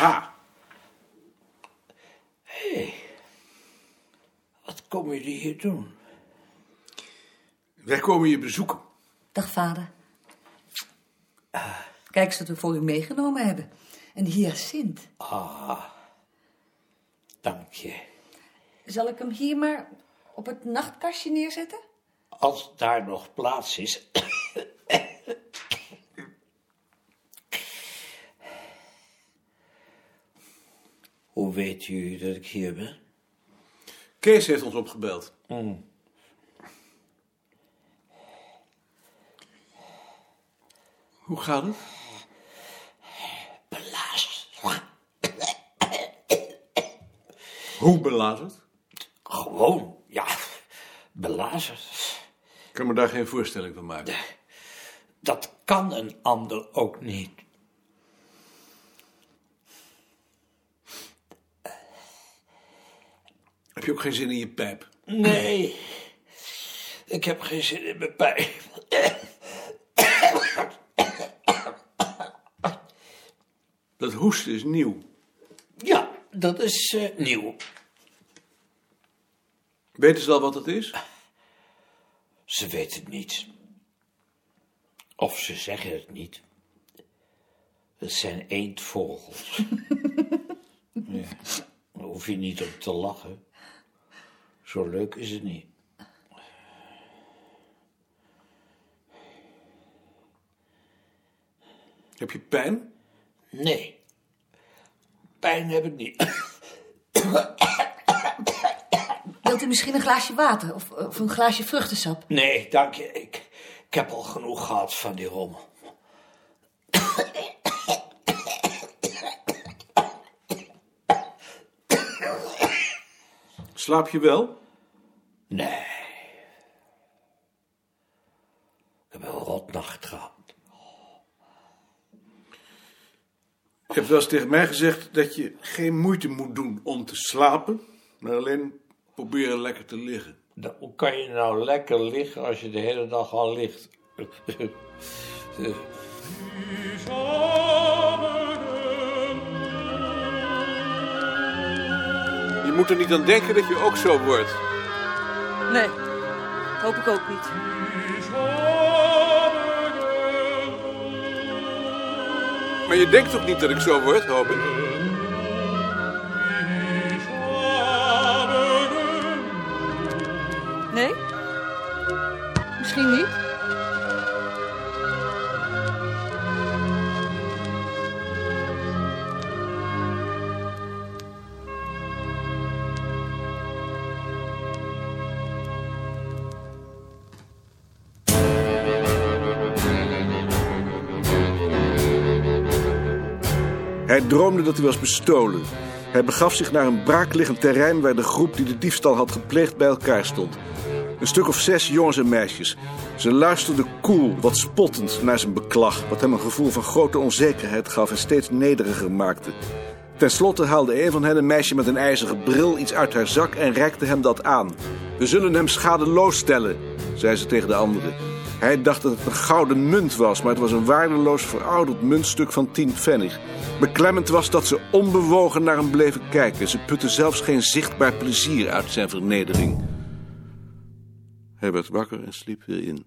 Ga. Hé, hey, wat kom jullie hier doen? Wij komen je bezoeken. Dag, vader. Eh, kijk eens wat we voor u meegenomen hebben. Een hyacint. Ah, dank je. Zal ik hem hier maar op het nachtkastje neerzetten? Als daar nog plaats is. Hoe weet u dat ik hier ben? Kees heeft ons opgebeld. Hoe gaat het? Belazerd. Hoe belazerd? Gewoon, ja, belazerd. Ik kan me daar geen voorstelling van maken. Dat kan een ander ook niet. Heb je ook geen zin in je pijp? Nee, ik heb geen zin in mijn pijn. Dat hoesten is nieuw. Ja, dat is eh, nieuw. Weten ze al wat het is? Ze weten het niet. Of ze zeggen het niet. Het zijn eendvogels. ja. Daar hoef je niet op te lachen. Zo leuk is het niet. Heb je pijn? Nee. Pijn heb ik niet. Wilt u misschien een glaasje water of, of een glaasje vruchtensap? Nee, dank je. Ik, ik heb al genoeg gehad van die rommel. Slaap je wel? Nee. Ik heb een rotnacht gehad. Je hebt wel eens tegen mij gezegd dat je geen moeite moet doen om te slapen, maar alleen proberen lekker te liggen. Nou, Hoe kan je nou lekker liggen als je de hele dag al ligt? moet er niet aan denken dat je ook zo wordt. Nee, hoop ik ook niet. Maar je denkt toch niet dat ik zo word, hoop ik? Droomde dat hij was bestolen. Hij begaf zich naar een braakliggend terrein waar de groep die de diefstal had gepleegd bij elkaar stond. Een stuk of zes jongens en meisjes. Ze luisterden koel, wat spottend naar zijn beklag, wat hem een gevoel van grote onzekerheid gaf en steeds nederiger maakte. Ten slotte haalde een van hen een meisje met een ijzeren bril iets uit haar zak en reikte hem dat aan. We zullen hem schadeloos stellen, zei ze tegen de anderen. Hij dacht dat het een gouden munt was, maar het was een waardeloos verouderd muntstuk van tien pfennig. Beklemmend was dat ze onbewogen naar hem bleven kijken. Ze putten zelfs geen zichtbaar plezier uit zijn vernedering. Hij werd wakker en sliep weer in.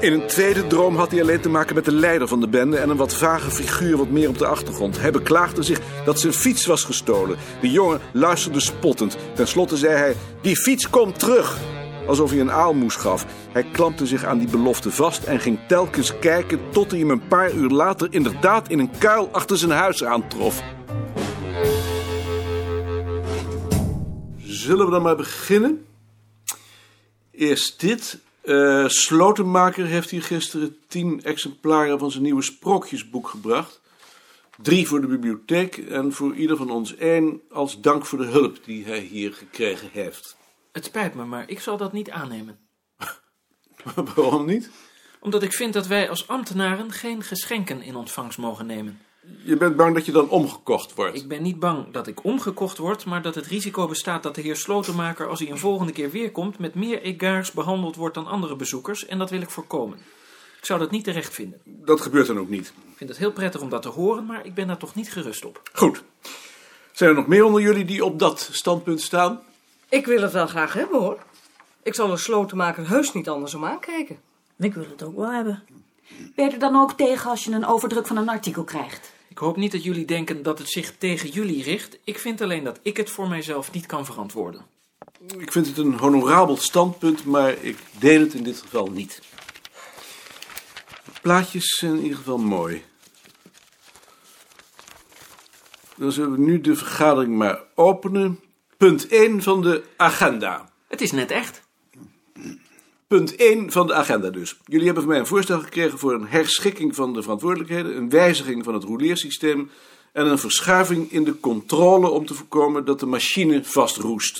In een tweede droom had hij alleen te maken met de leider van de bende en een wat vage figuur wat meer op de achtergrond. Hij beklaagde zich dat zijn fiets was gestolen. De jongen luisterde spottend. Ten slotte zei hij: Die fiets komt terug! Alsof hij een aalmoes gaf. Hij klampte zich aan die belofte vast en ging telkens kijken tot hij hem een paar uur later inderdaad in een kuil achter zijn huis aantrof. Zullen we dan maar beginnen? Eerst dit. Eh, Slotenmaker heeft hier gisteren tien exemplaren van zijn nieuwe sprookjesboek gebracht. Drie voor de bibliotheek en voor ieder van ons één als dank voor de hulp die hij hier gekregen heeft. Het spijt me, maar ik zal dat niet aannemen. Waarom niet? Omdat ik vind dat wij als ambtenaren geen geschenken in ontvangst mogen nemen. Je bent bang dat je dan omgekocht wordt. Ik ben niet bang dat ik omgekocht word, maar dat het risico bestaat dat de heer Slotenmaker, als hij een volgende keer weer komt, met meer egaars behandeld wordt dan andere bezoekers, en dat wil ik voorkomen. Ik zou dat niet terecht vinden. Dat gebeurt dan ook niet. Ik vind het heel prettig om dat te horen, maar ik ben daar toch niet gerust op. Goed. Zijn er nog meer onder jullie die op dat standpunt staan? Ik wil het wel graag hebben hoor. Ik zal een slotenmaker heus niet anders om aankijken. Ik wil het ook wel hebben. Ben je er dan ook tegen als je een overdruk van een artikel krijgt? Ik hoop niet dat jullie denken dat het zich tegen jullie richt. Ik vind alleen dat ik het voor mijzelf niet kan verantwoorden. Ik vind het een honorabel standpunt, maar ik deel het in dit geval niet. De plaatjes zijn in ieder geval mooi. Dan zullen we nu de vergadering maar openen. Punt 1 van de agenda. Het is net echt. Punt 1 van de agenda dus. Jullie hebben van mij een voorstel gekregen voor een herschikking van de verantwoordelijkheden, een wijziging van het rouleersysteem en een verschuiving in de controle om te voorkomen dat de machine vastroest.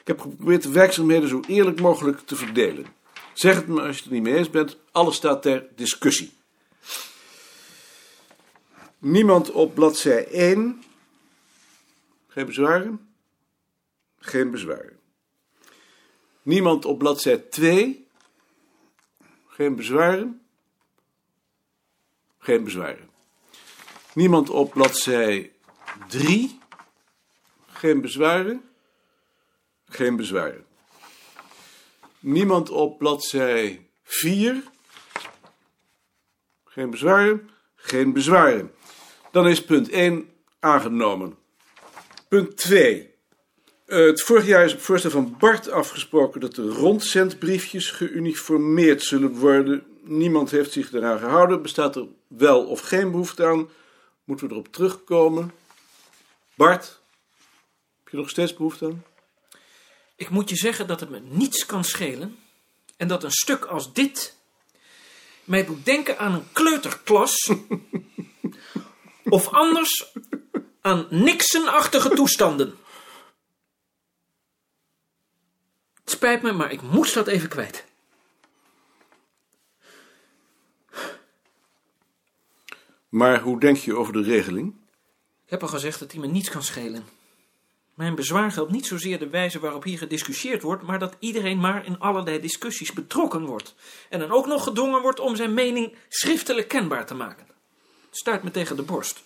Ik heb geprobeerd de werkzaamheden zo eerlijk mogelijk te verdelen. Zeg het me als je het er niet mee eens bent. Alles staat ter discussie. Niemand op bladzij 1. Geen bezwaren? Geen bezwaren. Niemand op bladzij 2. Geen bezwaren? Geen bezwaren. Niemand op bladzij 3. Geen bezwaren? Geen bezwaren. Niemand op bladzij 4. Geen bezwaren? Geen bezwaren. Dan is punt 1 aangenomen. Punt 2. Eh, Het vorig jaar is op voorstel van Bart afgesproken dat de rondzendbriefjes geuniformeerd zullen worden. Niemand heeft zich eraan gehouden. Bestaat er wel of geen behoefte aan? Moeten we erop terugkomen? Bart, heb je nog steeds behoefte aan? Ik moet je zeggen dat het me niets kan schelen. En dat een stuk als dit mij doet denken aan een kleuterklas. of anders aan Nixon-achtige toestanden. Het spijt me, maar ik moest dat even kwijt. Maar hoe denk je over de regeling? Ik heb al gezegd dat die me niets kan schelen. Mijn bezwaar geldt niet zozeer de wijze waarop hier gediscussieerd wordt, maar dat iedereen maar in allerlei discussies betrokken wordt. En dan ook nog gedwongen wordt om zijn mening schriftelijk kenbaar te maken. Het stuit me tegen de borst.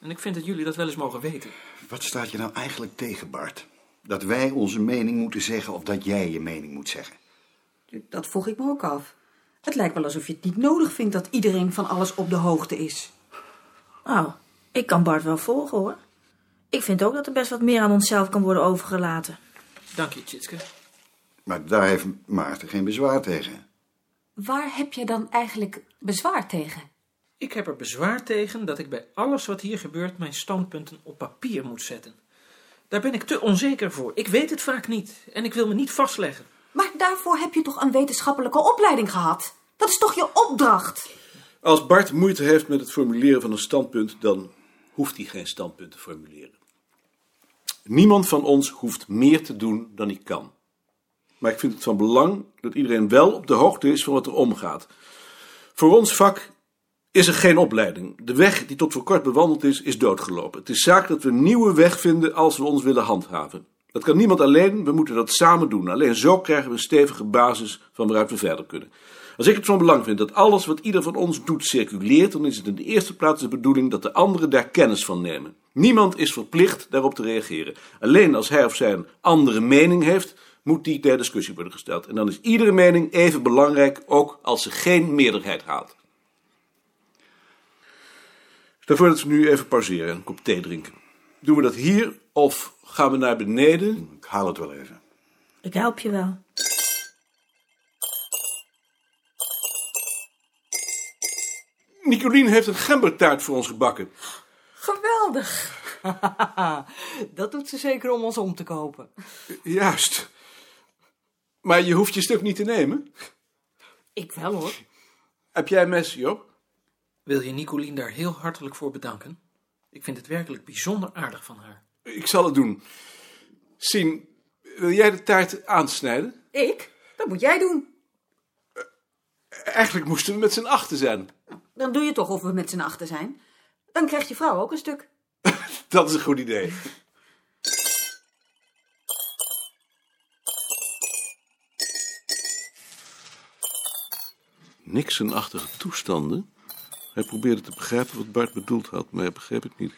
En ik vind dat jullie dat wel eens mogen weten. Wat staat je nou eigenlijk tegen, Bart? Dat wij onze mening moeten zeggen of dat jij je mening moet zeggen? Dat vroeg ik me ook af. Het lijkt wel alsof je het niet nodig vindt dat iedereen van alles op de hoogte is. Nou, ik kan Bart wel volgen hoor. Ik vind ook dat er best wat meer aan onszelf kan worden overgelaten. Dank je, Tjitske. Maar daar heeft Maarten geen bezwaar tegen. Waar heb je dan eigenlijk bezwaar tegen? Ik heb er bezwaar tegen dat ik bij alles wat hier gebeurt mijn standpunten op papier moet zetten. Daar ben ik te onzeker voor. Ik weet het vaak niet en ik wil me niet vastleggen. Maar daarvoor heb je toch een wetenschappelijke opleiding gehad? Dat is toch je opdracht? Als Bart moeite heeft met het formuleren van een standpunt, dan hoeft hij geen standpunt te formuleren. Niemand van ons hoeft meer te doen dan hij kan. Maar ik vind het van belang dat iedereen wel op de hoogte is van wat er omgaat. Voor ons vak is er geen opleiding. De weg die tot voor kort bewandeld is, is doodgelopen. Het is zaak dat we een nieuwe weg vinden als we ons willen handhaven. Dat kan niemand alleen, we moeten dat samen doen. Alleen zo krijgen we een stevige basis van waaruit we verder kunnen. Als ik het van belang vind dat alles wat ieder van ons doet circuleert, dan is het in de eerste plaats de bedoeling dat de anderen daar kennis van nemen. Niemand is verplicht daarop te reageren. Alleen als hij of zij een andere mening heeft, moet die ter discussie worden gesteld. En dan is iedere mening even belangrijk, ook als ze geen meerderheid haalt. Stel voor dat we nu even pauzeren en een kop thee drinken. Doen we dat hier of gaan we naar beneden? Ik haal het wel even. Ik help je wel. Nicolien heeft een gembertaart voor ons gebakken. Geweldig. dat doet ze zeker om ons om te kopen. Juist. Maar je hoeft je stuk niet te nemen. Ik wel hoor. Heb jij een mes, Joop? Wil je Nicolien daar heel hartelijk voor bedanken? Ik vind het werkelijk bijzonder aardig van haar. Ik zal het doen. Sien, wil jij de taart aansnijden? Ik? Dat moet jij doen. Eigenlijk moesten we met z'n achten zijn. Dan doe je toch of we met z'n achter zijn. Dan krijgt je vrouw ook een stuk. Dat is een goed idee. Nixon-achtige toestanden? Hij probeerde te begrijpen wat Bart bedoeld had, maar hij begreep het niet.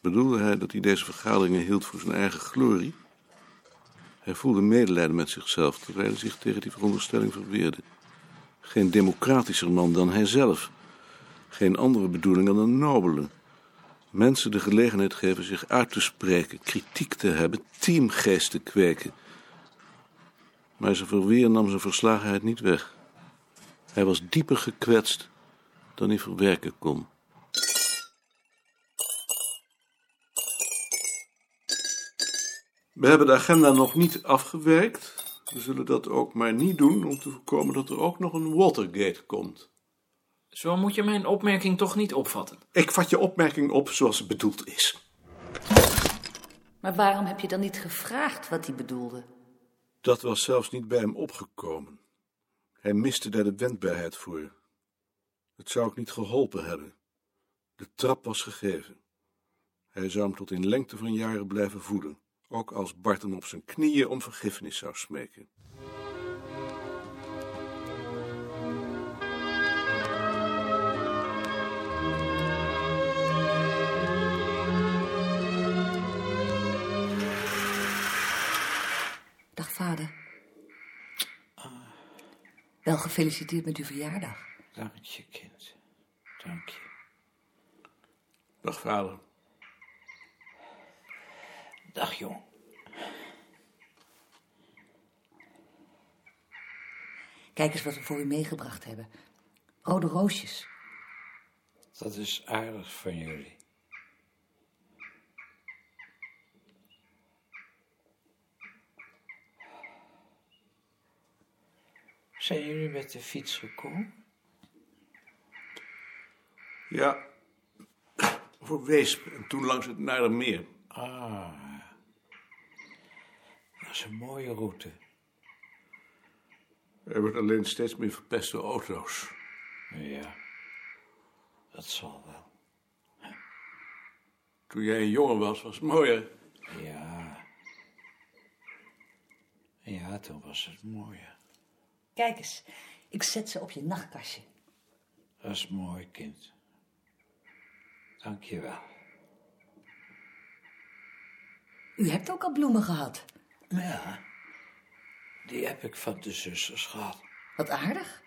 Bedoelde hij dat hij deze vergaderingen hield voor zijn eigen glorie? Hij voelde medelijden met zichzelf, terwijl hij zich tegen die veronderstelling verweerde. Geen democratischer man dan hijzelf. Geen andere bedoeling dan een nobele. Mensen de gelegenheid geven zich uit te spreken, kritiek te hebben, teamgeest te kweken. Maar zijn verweer nam zijn verslagenheid niet weg. Hij was dieper gekwetst dan hij verwerken kon. We hebben de agenda nog niet afgewerkt. We zullen dat ook maar niet doen om te voorkomen dat er ook nog een Watergate komt. Zo moet je mijn opmerking toch niet opvatten. Ik vat je opmerking op zoals het bedoeld is. Maar waarom heb je dan niet gevraagd wat hij bedoelde? Dat was zelfs niet bij hem opgekomen. Hij miste daar de wendbaarheid voor. Het zou ook niet geholpen hebben. De trap was gegeven. Hij zou hem tot in lengte van jaren blijven voeden, ook als Bart hem op zijn knieën om vergiffenis zou smeken. Dag vader. Wel gefeliciteerd met uw verjaardag. Dank je, kind. Dank je. Dag vader. Dag, jong. Kijk eens wat we voor u meegebracht hebben. Rode roosjes. Dat is aardig van jullie. Zijn jullie met de fiets gekomen? Ja, voor Weesp en toen langs het Naardermeer. Ah, dat is een mooie route. Er wordt alleen steeds meer verpest door auto's. Ja, dat zal wel. Toen jij een jongen was, was het mooier. Ja. Ja, toen was het mooier. Kijk eens, ik zet ze op je nachtkastje. Dat is mooi, kind. Dank je wel. U hebt ook al bloemen gehad. Ja, die heb ik van de zusters gehad. Wat aardig.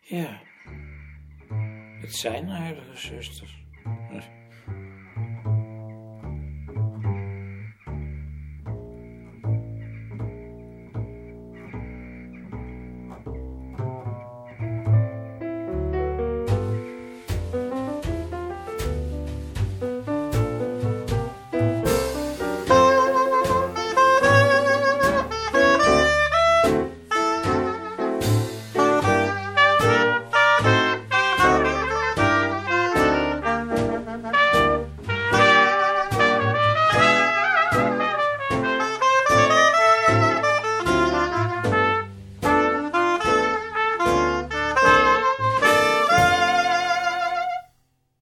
Ja, het zijn aardige zusters.